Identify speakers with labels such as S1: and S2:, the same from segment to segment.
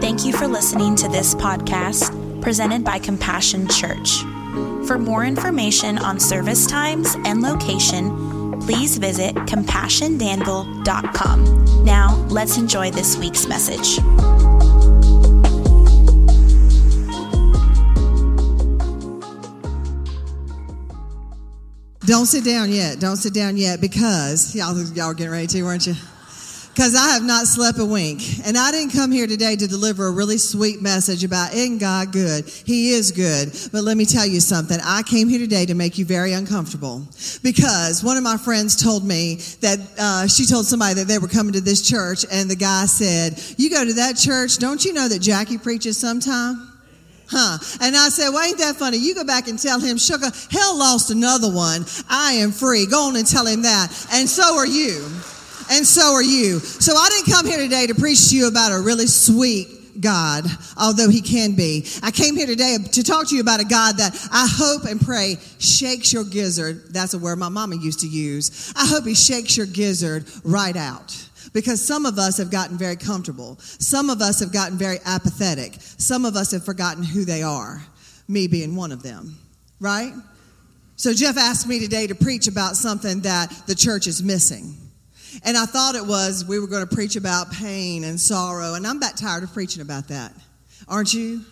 S1: Thank you for listening to this podcast presented by Compassion Church. For more information on service times and location, please visit compassiondanville.com. Now, let's enjoy this week's message.
S2: Don't sit down yet. Don't sit down yet because y'all, y'all were getting ready to, weren't you? Because I have not slept a wink. And I didn't come here today to deliver a really sweet message about isn't God good? He is good. But let me tell you something. I came here today to make you very uncomfortable. Because one of my friends told me that uh, she told somebody that they were coming to this church, and the guy said, You go to that church, don't you know that Jackie preaches sometime? Huh. And I said, well, ain't that funny? You go back and tell him, sugar, hell lost another one. I am free. Go on and tell him that. And so are you. And so are you. So I didn't come here today to preach to you about a really sweet God, although he can be. I came here today to talk to you about a God that I hope and pray shakes your gizzard. That's a word my mama used to use. I hope he shakes your gizzard right out because some of us have gotten very comfortable. Some of us have gotten very apathetic. Some of us have forgotten who they are, me being one of them, right? So Jeff asked me today to preach about something that the church is missing. And I thought it was we were going to preach about pain and sorrow, and I'm about tired of preaching about that. Aren't you?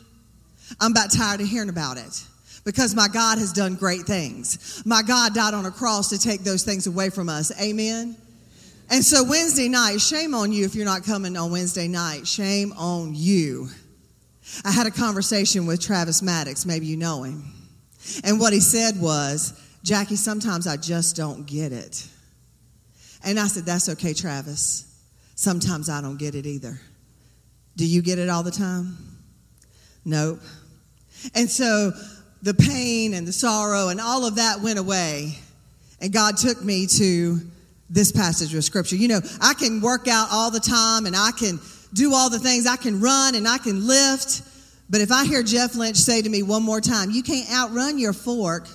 S2: I'm about tired of hearing about it because my God has done great things. My God died on a cross to take those things away from us. Amen. And so Wednesday night, shame on you if you're not coming on Wednesday night. Shame on you. I had a conversation with Travis Maddox, maybe you know him. And what he said was, Jackie, sometimes I just don't get it. And I said, That's okay, Travis. Sometimes I don't get it either. Do you get it all the time? Nope. And so the pain and the sorrow and all of that went away. And God took me to this passage of scripture. You know, I can work out all the time and I can do all the things. I can run and I can lift. But if I hear Jeff Lynch say to me one more time, you can't outrun your fork.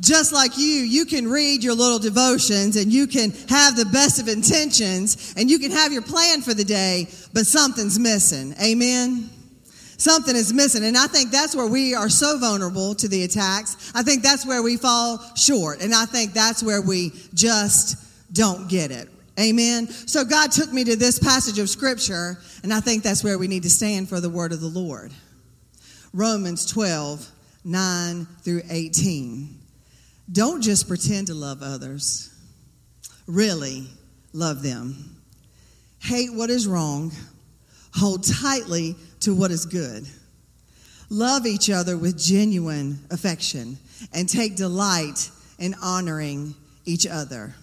S2: Just like you, you can read your little devotions and you can have the best of intentions and you can have your plan for the day, but something's missing. Amen? Something is missing. And I think that's where we are so vulnerable to the attacks. I think that's where we fall short. And I think that's where we just don't get it. Amen. So God took me to this passage of scripture, and I think that's where we need to stand for the word of the Lord. Romans 12, 9 through 18. Don't just pretend to love others, really love them. Hate what is wrong, hold tightly to what is good. Love each other with genuine affection and take delight in honoring each other.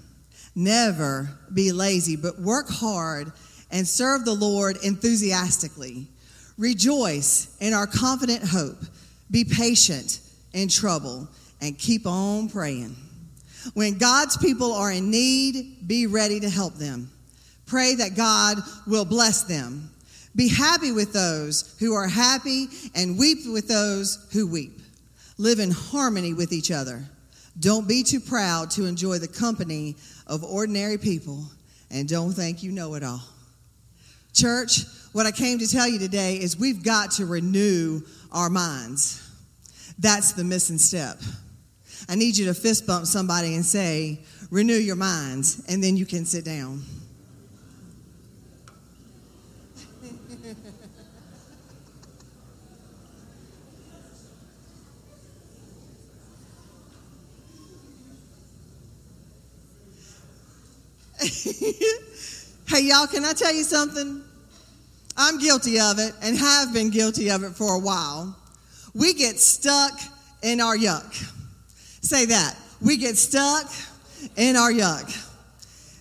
S2: Never be lazy, but work hard and serve the Lord enthusiastically. Rejoice in our confident hope. Be patient in trouble and keep on praying. When God's people are in need, be ready to help them. Pray that God will bless them be happy with those who are happy and weep with those who weep. Live in harmony with each other. Don't be too proud to enjoy the company of ordinary people and don't think you know it all. Church, what I came to tell you today is we've got to renew our minds. That's the missing step. I need you to fist bump somebody and say, renew your minds, and then you can sit down. hey, y'all, can I tell you something? I'm guilty of it and have been guilty of it for a while. We get stuck in our yuck. Say that. We get stuck in our yuck.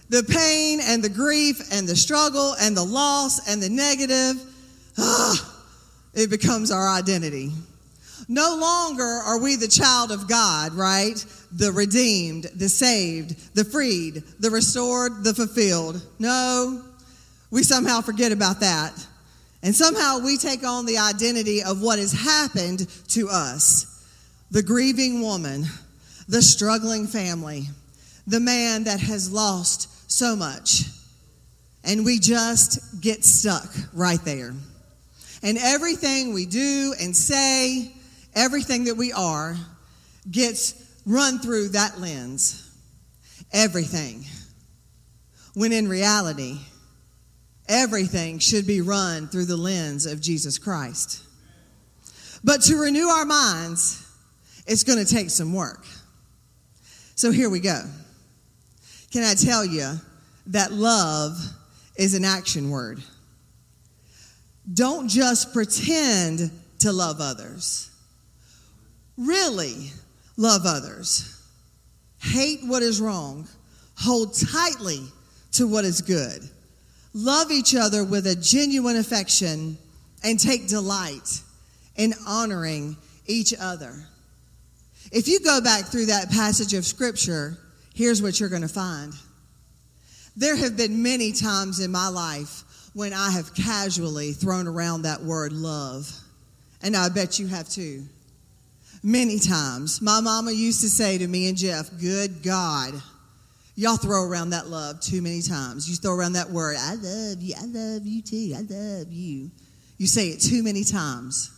S2: The pain and the grief and the struggle and the loss and the negative, ah, it becomes our identity. No longer are we the child of God, right? The redeemed, the saved, the freed, the restored, the fulfilled. No, we somehow forget about that. And somehow we take on the identity of what has happened to us the grieving woman, the struggling family, the man that has lost so much. And we just get stuck right there. And everything we do and say, everything that we are, gets run through that lens. Everything. When in reality, everything should be run through the lens of Jesus Christ. But to renew our minds, it's going to take some work. So here we go. Can I tell you that love is an action word? Don't just pretend to love others. Really love others. Hate what is wrong. Hold tightly to what is good. Love each other with a genuine affection and take delight in honoring each other. If you go back through that passage of scripture, here's what you're going to find. There have been many times in my life when I have casually thrown around that word love, and I bet you have too. Many times. My mama used to say to me and Jeff, Good God, y'all throw around that love too many times. You throw around that word, I love you, I love you too, I love you. You say it too many times.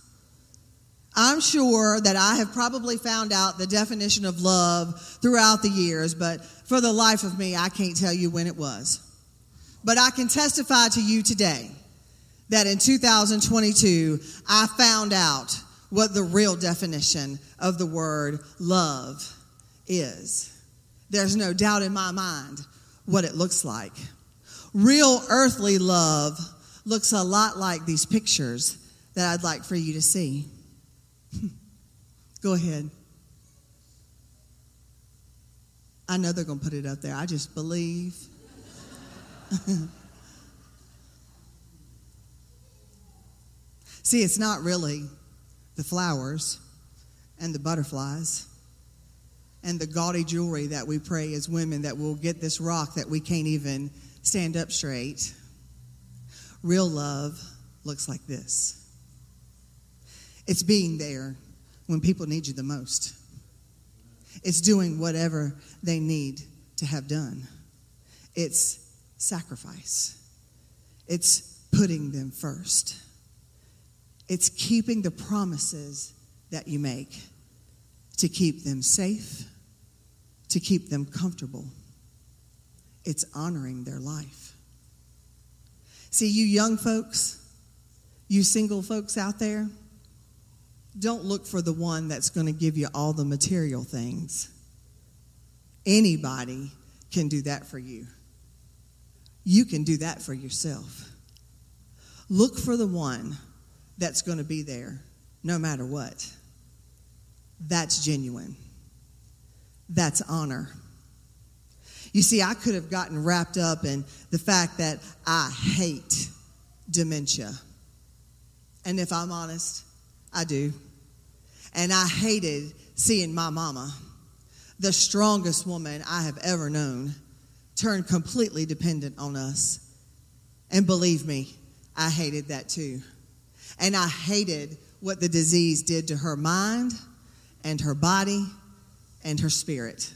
S2: I'm sure that I have probably found out the definition of love throughout the years, but for the life of me, I can't tell you when it was. But I can testify to you today that in 2022, I found out what the real definition of the word love is. There's no doubt in my mind what it looks like. Real earthly love looks a lot like these pictures that I'd like for you to see. Go ahead. I know they're going to put it up there. I just believe. See, it's not really the flowers and the butterflies and the gaudy jewelry that we pray as women that will get this rock that we can't even stand up straight. Real love looks like this it's being there when people need you the most, it's doing whatever they need to have done, it's sacrifice, it's putting them first, it's keeping the promises that you make to keep them safe, to keep them comfortable. It's honoring their life. See, you young folks, you single folks out there, don't look for the one that's going to give you all the material things. Anybody can do that for you. You can do that for yourself. Look for the one that's going to be there no matter what. That's genuine. That's honor. You see, I could have gotten wrapped up in the fact that I hate dementia. And if I'm honest, I do. And I hated seeing my mama, the strongest woman I have ever known, turn completely dependent on us. And believe me, I hated that too. And I hated what the disease did to her mind and her body and her spirit.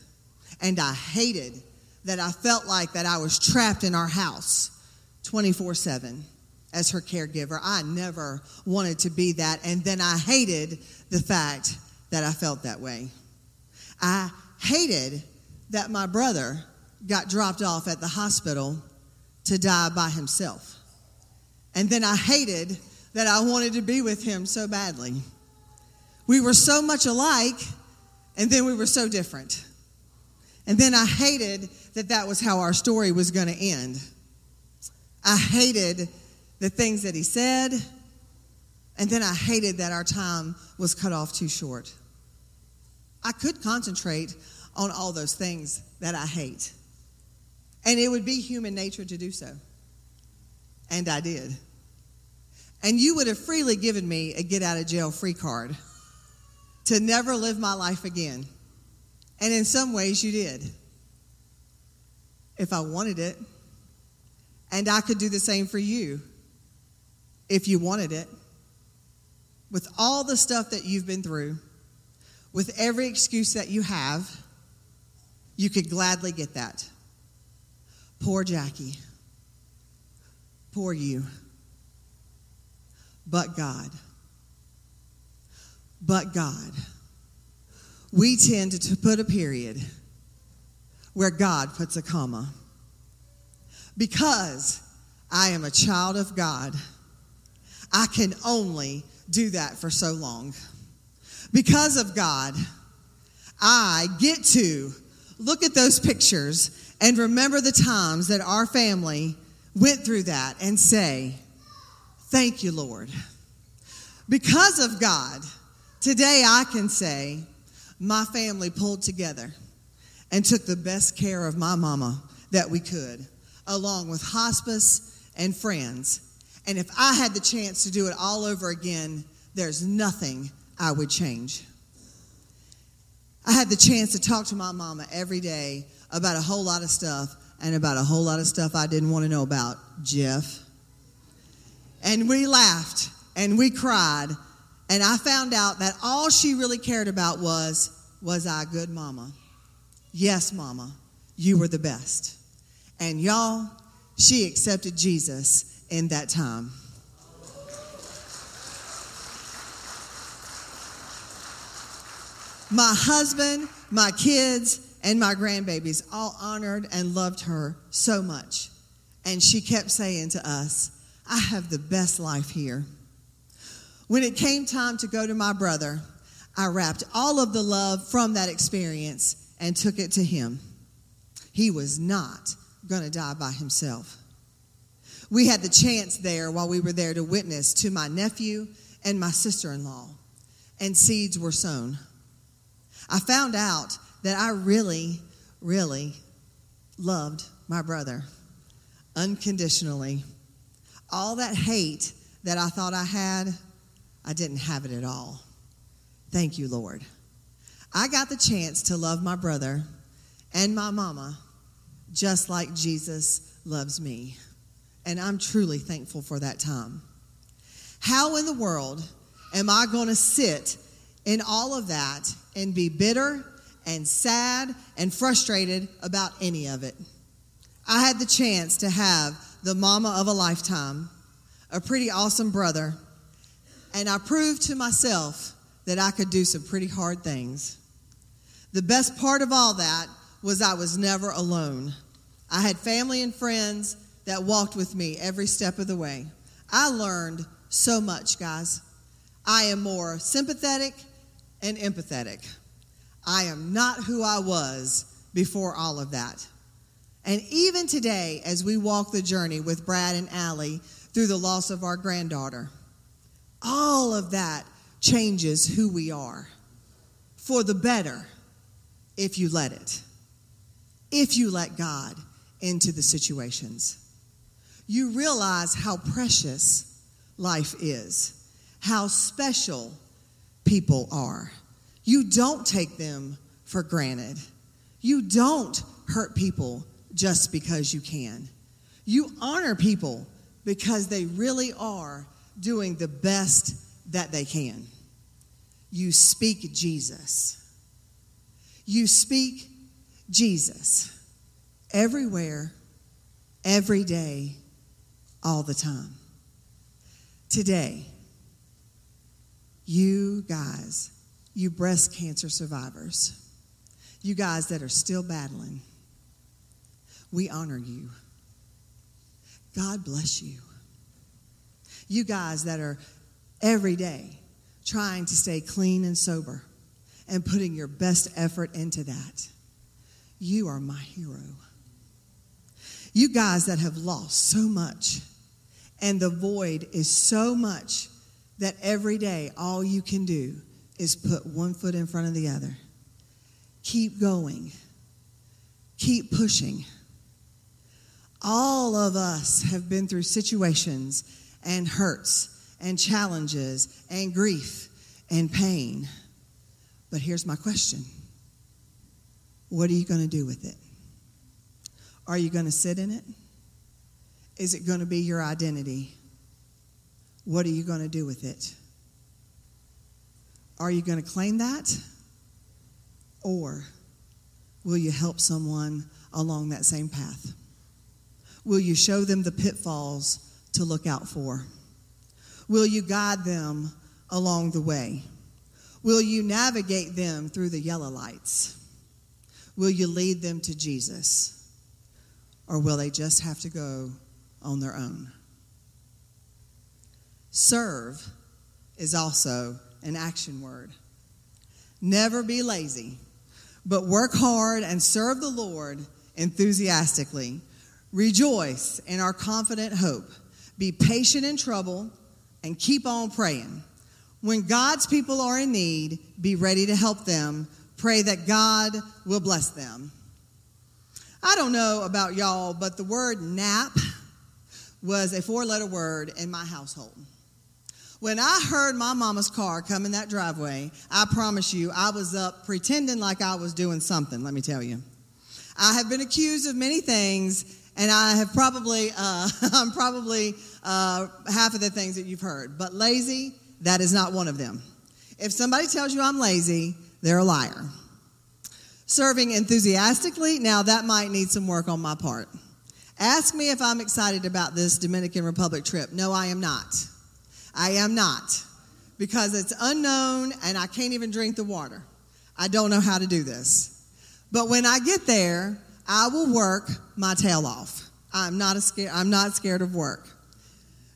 S2: And I hated that I felt like that I was trapped in our house 24 7 as her caregiver. I never wanted to be that. And then I hated the fact that I felt that way. I hated that my brother got dropped off at the hospital to die by himself. And then I hated that I wanted to be with him so badly. We were so much alike, and then we were so different. And then I hated that that was how our story was going to end. I hated the things that he said, and then I hated that our time was cut off too short. I could concentrate on all those things that I hate, and it would be human nature to do so. And I did. And you would have freely given me a get out of jail free card to never live my life again. And in some ways, you did. If I wanted it. And I could do the same for you if you wanted it. With all the stuff that you've been through, with every excuse that you have, you could gladly get that. Poor Jackie. Poor you. But God. But God. We tend to put a period where God puts a comma. Because I am a child of God, I can only do that for so long. Because of God, I get to look at those pictures and remember the times that our family went through that and say, Thank you, Lord. Because of God, today I can say, my family pulled together and took the best care of my mama that we could, along with hospice and friends. And if I had the chance to do it all over again, there's nothing I would change. I had the chance to talk to my mama every day about a whole lot of stuff and about a whole lot of stuff I didn't want to know about, Jeff. And we laughed and we cried. And I found out that all she really cared about was, was I a good mama? Yes, mama, you were the best. And y'all, she accepted Jesus in that time. My husband, my kids, and my grandbabies all honored and loved her so much. And she kept saying to us, I have the best life here. When it came time to go to my brother, I wrapped all of the love from that experience and took it to him. He was not going to die by himself. We had the chance there while we were there to witness to my nephew and my sister in law, and seeds were sown. I found out that I really, really loved my brother unconditionally. All that hate that I thought I had, I didn't have it at all. Thank you, Lord. I got the chance to love my brother and my mama just like Jesus loves me. And I'm truly thankful for that time. How in the world am I going to sit in all of that and be bitter and sad and frustrated about any of it. I had the chance to have the mama of a lifetime, a pretty awesome brother, and I proved to myself that I could do some pretty hard things. The best part of all that was I was never alone. I had family and friends that walked with me every step of the way. I learned so much, guys. I am more sympathetic and empathetic. I am not who I was before all of that. And even today, as we walk the journey with Brad and Allie through the loss of our granddaughter, all of that changes who we are for the better if you let it, if you let God into the situations. You realize how precious life is, how special people are. You don't take them for granted. You don't hurt people just because you can. You honor people because they really are doing the best that they can. You speak Jesus. You speak Jesus everywhere, every day, all the time. Today, you guys, you breast cancer survivors, you guys that are still battling, we honor you. God bless you. You guys that are every day trying to stay clean and sober and putting your best effort into that, you are my hero. You guys that have lost so much and the void is so much that every day all you can do is put one foot in front of the other. Keep going, keep pushing. All of us have been through situations and hurts and challenges and grief and pain. But here's my question What are you going to do with it? Are you going to sit in it? Is it going to be your identity? What are you going to do with it? Are you going to claim that? Or will you help someone along that same path? Will you show them the pitfalls to look out for? Will you guide them along the way? Will you navigate them through the yellow lights? Will you lead them to Jesus? Or will they just have to go on their own? Serve is also an action word. Never be lazy, but work hard and serve the Lord enthusiastically. Rejoice in our confident hope. Be patient in trouble and keep on praying. When God's people are in need, be ready to help them. Pray that God will bless them. I don't know about y'all, but the word nap was a four letter word in my household. When I heard my mama's car come in that driveway, I promise you, I was up pretending like I was doing something, let me tell you. I have been accused of many things, and I have probably, uh, I'm probably uh, half of the things that you've heard. But lazy, that is not one of them. If somebody tells you I'm lazy, they're a liar. Serving enthusiastically, now that might need some work on my part. Ask me if I'm excited about this Dominican Republic trip. No, I am not. I am not because it's unknown and I can't even drink the water. I don't know how to do this. But when I get there, I will work my tail off. I'm not, scared, I'm not scared of work.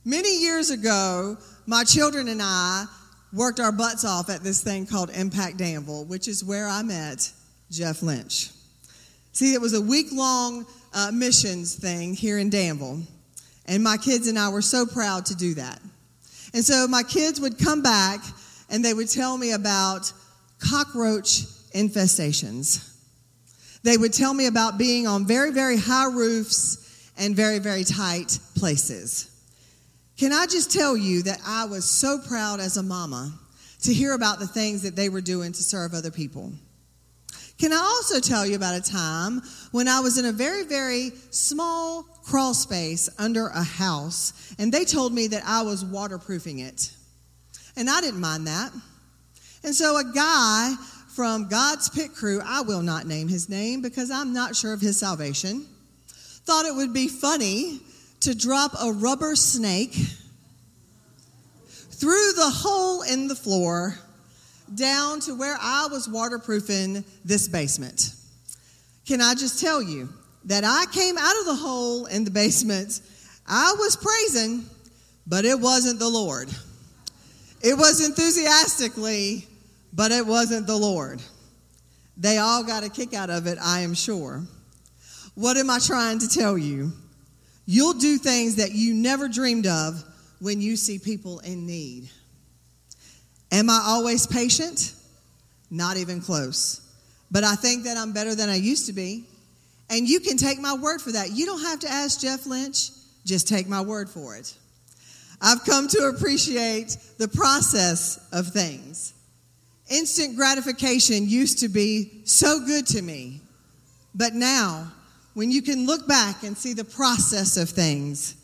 S2: Many years ago, my children and I worked our butts off at this thing called Impact Danville, which is where I met Jeff Lynch. See, it was a week long uh, missions thing here in Danville, and my kids and I were so proud to do that. And so my kids would come back and they would tell me about cockroach infestations. They would tell me about being on very, very high roofs and very, very tight places. Can I just tell you that I was so proud as a mama to hear about the things that they were doing to serve other people? Can I also tell you about a time when I was in a very, very small crawl space under a house and they told me that I was waterproofing it? And I didn't mind that. And so a guy from God's pit crew, I will not name his name because I'm not sure of his salvation, thought it would be funny to drop a rubber snake through the hole in the floor down to where I was waterproofing this basement. Can I just tell you that I came out of the hole in the basement? I was praising, but it wasn't the Lord. It was enthusiastically, but it wasn't the Lord. They all got a kick out of it, I am sure. What am I trying to tell you? You'll do things that you never dreamed of when you see people in need. Am I always patient? Not even close. But I think that I'm better than I used to be. And you can take my word for that. You don't have to ask Jeff Lynch, just take my word for it. I've come to appreciate the process of things. Instant gratification used to be so good to me, but now when you can look back and see the process of things,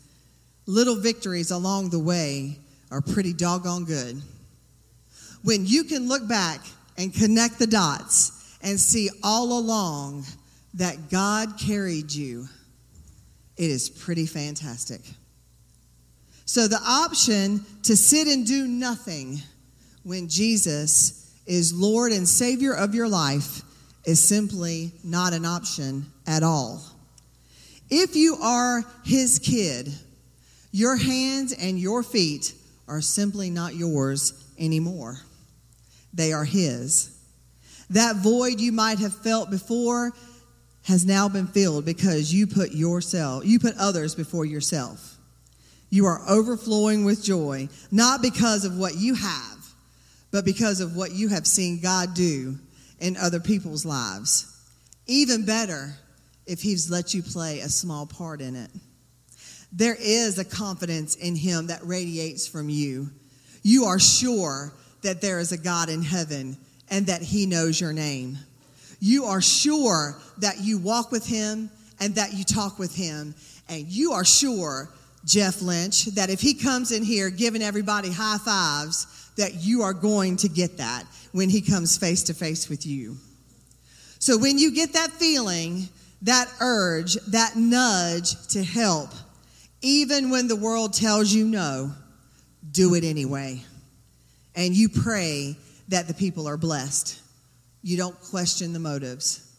S2: little victories along the way are pretty doggone good. When you can look back and connect the dots and see all along that God carried you, it is pretty fantastic. So, the option to sit and do nothing when Jesus is Lord and Savior of your life is simply not an option at all. If you are his kid, your hands and your feet are simply not yours anymore. They are his. That void you might have felt before has now been filled because you put yourself, you put others before yourself. You are overflowing with joy, not because of what you have, but because of what you have seen God do in other people's lives. Even better if He's let you play a small part in it. There is a confidence in Him that radiates from you. You are sure that there is a God in heaven and that He knows your name. You are sure that you walk with Him and that you talk with Him. And you are sure, Jeff Lynch, that if He comes in here giving everybody high fives, that you are going to get that when He comes face to face with you. So when you get that feeling, that urge, that nudge to help, even when the world tells you no, do it anyway. And you pray that the people are blessed. You don't question the motives.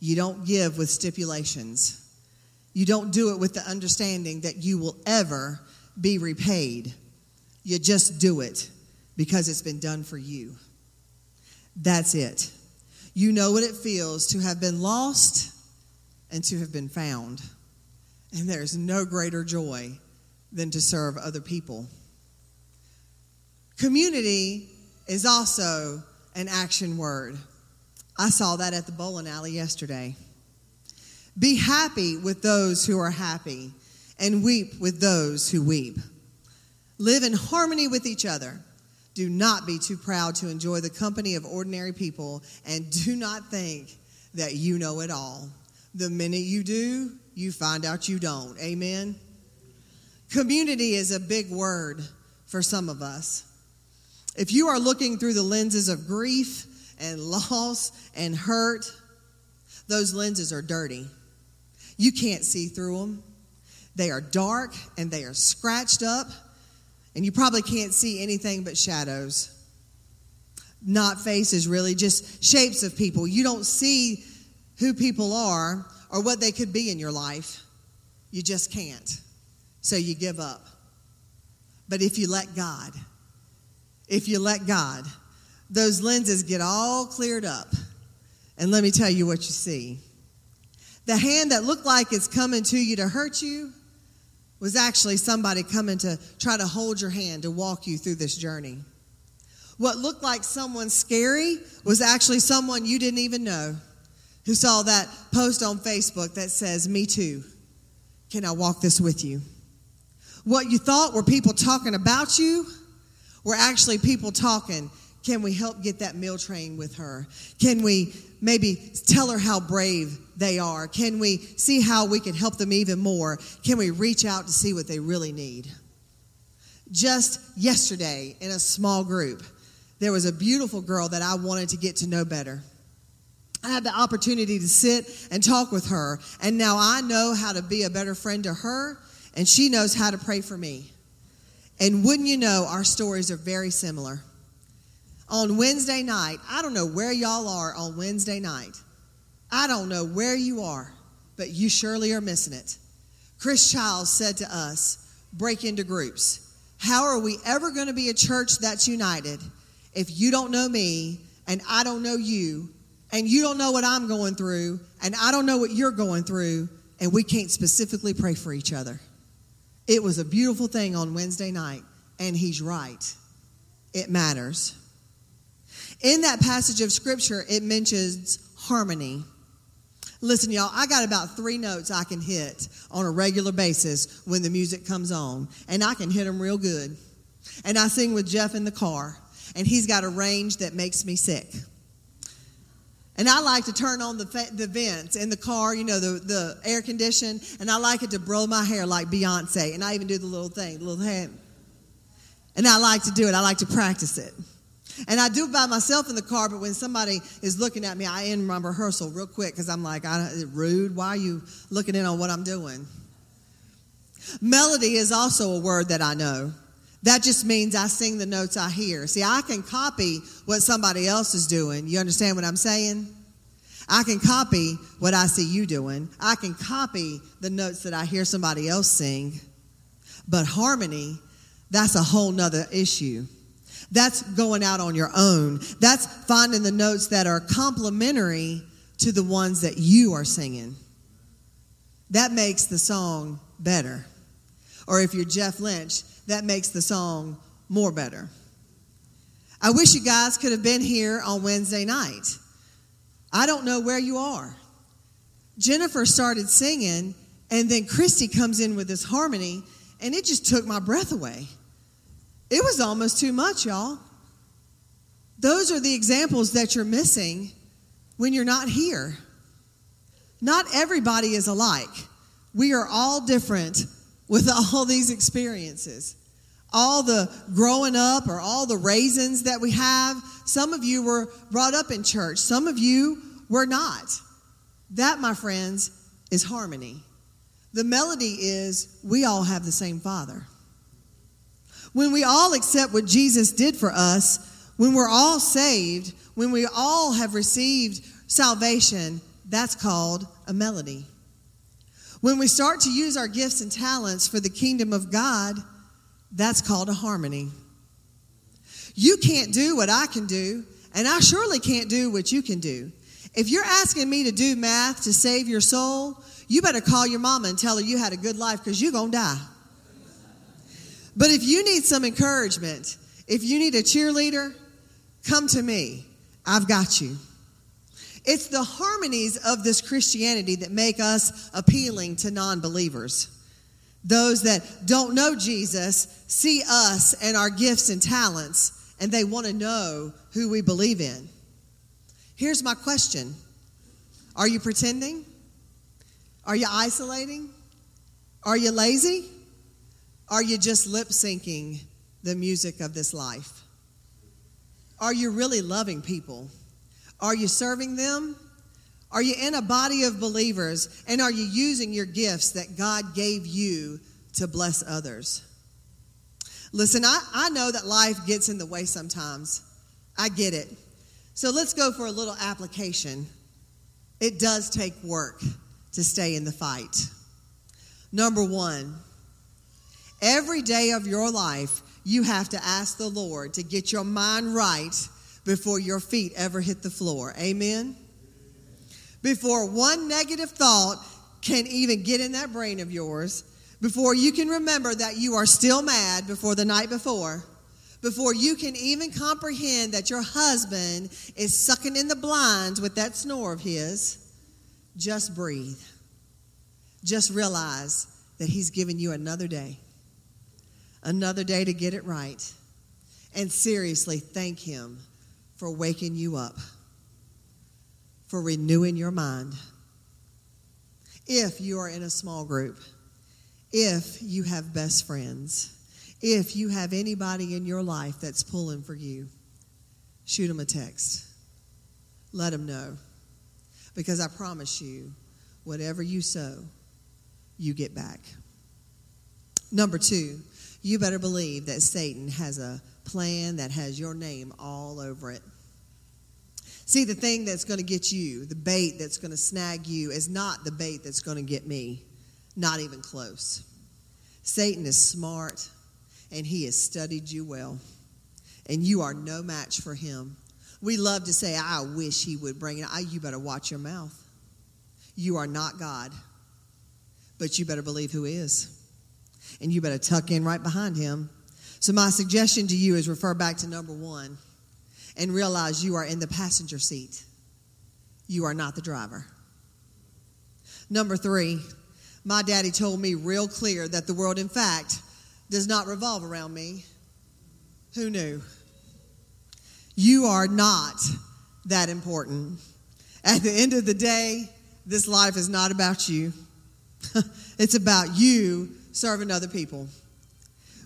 S2: You don't give with stipulations. You don't do it with the understanding that you will ever be repaid. You just do it because it's been done for you. That's it. You know what it feels to have been lost and to have been found. And there's no greater joy than to serve other people. Community is also an action word. I saw that at the bowling alley yesterday. Be happy with those who are happy and weep with those who weep. Live in harmony with each other. Do not be too proud to enjoy the company of ordinary people and do not think that you know it all. The minute you do, you find out you don't. Amen. Community is a big word for some of us. If you are looking through the lenses of grief and loss and hurt, those lenses are dirty. You can't see through them. They are dark and they are scratched up, and you probably can't see anything but shadows. Not faces, really, just shapes of people. You don't see who people are or what they could be in your life. You just can't. So you give up. But if you let God, if you let God, those lenses get all cleared up. And let me tell you what you see. The hand that looked like it's coming to you to hurt you was actually somebody coming to try to hold your hand to walk you through this journey. What looked like someone scary was actually someone you didn't even know who saw that post on Facebook that says, Me too. Can I walk this with you? What you thought were people talking about you were actually people talking. Can we help get that meal train with her? Can we maybe tell her how brave they are? Can we see how we can help them even more? Can we reach out to see what they really need? Just yesterday in a small group, there was a beautiful girl that I wanted to get to know better. I had the opportunity to sit and talk with her, and now I know how to be a better friend to her, and she knows how to pray for me. And wouldn't you know, our stories are very similar. On Wednesday night, I don't know where y'all are on Wednesday night. I don't know where you are, but you surely are missing it. Chris Childs said to us, break into groups. How are we ever going to be a church that's united if you don't know me and I don't know you and you don't know what I'm going through and I don't know what you're going through and we can't specifically pray for each other? It was a beautiful thing on Wednesday night, and he's right. It matters. In that passage of scripture, it mentions harmony. Listen, y'all, I got about three notes I can hit on a regular basis when the music comes on, and I can hit them real good. And I sing with Jeff in the car, and he's got a range that makes me sick. And I like to turn on the, the vents in the car, you know, the, the air condition, and I like it to blow my hair like Beyonce. And I even do the little thing, the little hand. And I like to do it, I like to practice it. And I do it by myself in the car, but when somebody is looking at me, I end my rehearsal real quick because I'm like, I, rude. Why are you looking in on what I'm doing? Melody is also a word that I know. That just means I sing the notes I hear. See, I can copy what somebody else is doing. You understand what I'm saying? I can copy what I see you doing. I can copy the notes that I hear somebody else sing. But harmony, that's a whole nother issue. That's going out on your own. That's finding the notes that are complementary to the ones that you are singing. That makes the song better. Or if you're Jeff Lynch, that makes the song more better. I wish you guys could have been here on Wednesday night. I don't know where you are. Jennifer started singing, and then Christy comes in with this harmony, and it just took my breath away. It was almost too much, y'all. Those are the examples that you're missing when you're not here. Not everybody is alike. We are all different with all these experiences. All the growing up or all the raisins that we have. Some of you were brought up in church. Some of you we're not. That, my friends, is harmony. The melody is we all have the same Father. When we all accept what Jesus did for us, when we're all saved, when we all have received salvation, that's called a melody. When we start to use our gifts and talents for the kingdom of God, that's called a harmony. You can't do what I can do, and I surely can't do what you can do. If you're asking me to do math to save your soul, you better call your mama and tell her you had a good life because you're going to die. But if you need some encouragement, if you need a cheerleader, come to me. I've got you. It's the harmonies of this Christianity that make us appealing to non believers. Those that don't know Jesus see us and our gifts and talents, and they want to know who we believe in. Here's my question Are you pretending? Are you isolating? Are you lazy? Are you just lip syncing the music of this life? Are you really loving people? Are you serving them? Are you in a body of believers? And are you using your gifts that God gave you to bless others? Listen, I, I know that life gets in the way sometimes. I get it. So let's go for a little application. It does take work to stay in the fight. Number one, every day of your life, you have to ask the Lord to get your mind right before your feet ever hit the floor. Amen? Before one negative thought can even get in that brain of yours, before you can remember that you are still mad before the night before, before you can even comprehend that your husband is sucking in the blinds with that snore of his, just breathe. Just realize that he's given you another day, another day to get it right. And seriously, thank him for waking you up, for renewing your mind. If you are in a small group, if you have best friends, if you have anybody in your life that's pulling for you, shoot them a text. Let them know. Because I promise you, whatever you sow, you get back. Number two, you better believe that Satan has a plan that has your name all over it. See, the thing that's going to get you, the bait that's going to snag you, is not the bait that's going to get me. Not even close. Satan is smart and he has studied you well, and you are no match for him. We love to say, I wish he would bring it. I, you better watch your mouth. You are not God, but you better believe who is. And you better tuck in right behind him so, my suggestion to you is refer back to number one and realize you are in the passenger seat. You are not the driver. Number three, my daddy told me real clear that the world, in fact, does not revolve around me. Who knew? You are not that important. At the end of the day, this life is not about you, it's about you serving other people.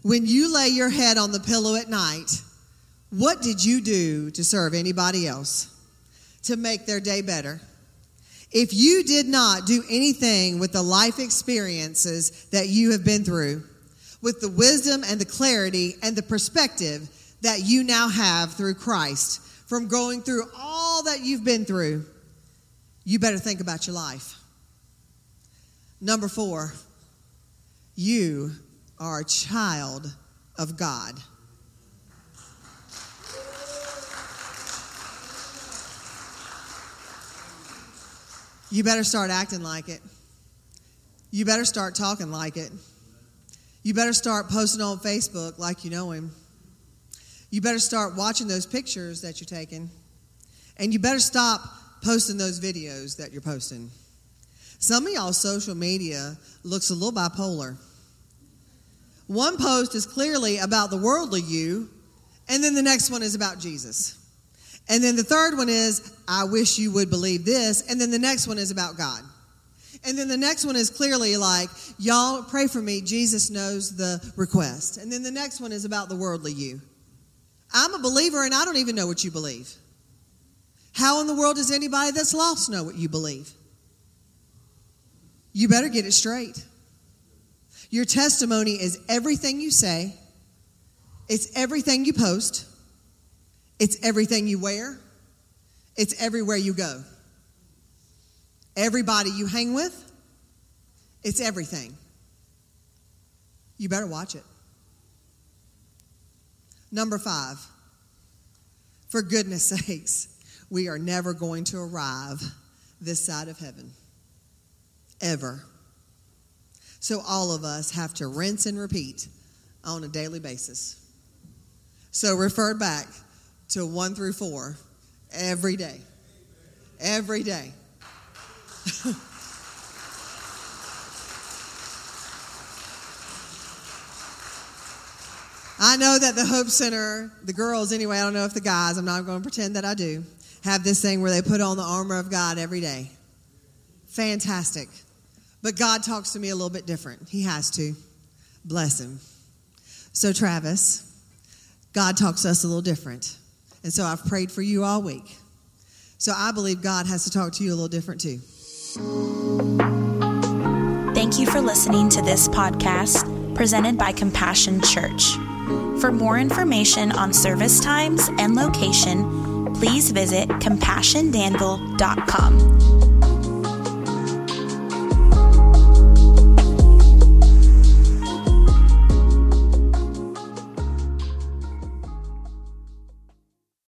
S2: When you lay your head on the pillow at night, what did you do to serve anybody else to make their day better? If you did not do anything with the life experiences that you have been through, with the wisdom and the clarity and the perspective that you now have through Christ, from going through all that you've been through, you better think about your life. Number four, you are a child of God. You better start acting like it. You better start talking like it. You better start posting on Facebook like you know him. You better start watching those pictures that you're taking. And you better stop posting those videos that you're posting. Some of y'all social media looks a little bipolar. One post is clearly about the worldly you, and then the next one is about Jesus. And then the third one is, I wish you would believe this. And then the next one is about God. And then the next one is clearly like, y'all pray for me. Jesus knows the request. And then the next one is about the worldly you. I'm a believer and I don't even know what you believe. How in the world does anybody that's lost know what you believe? You better get it straight. Your testimony is everything you say, it's everything you post, it's everything you wear, it's everywhere you go. Everybody you hang with, it's everything. You better watch it. Number five, for goodness sakes, we are never going to arrive this side of heaven. Ever. So all of us have to rinse and repeat on a daily basis. So refer back to one through four every day. Every day. I know that the Hope Center, the girls anyway, I don't know if the guys, I'm not going to pretend that I do, have this thing where they put on the armor of God every day. Fantastic. But God talks to me a little bit different. He has to. Bless him. So, Travis, God talks to us a little different. And so I've prayed for you all week. So I believe God has to talk to you a little different too.
S1: Thank you for listening to this podcast presented by Compassion Church. For more information on service times and location, please visit compassiondanville.com.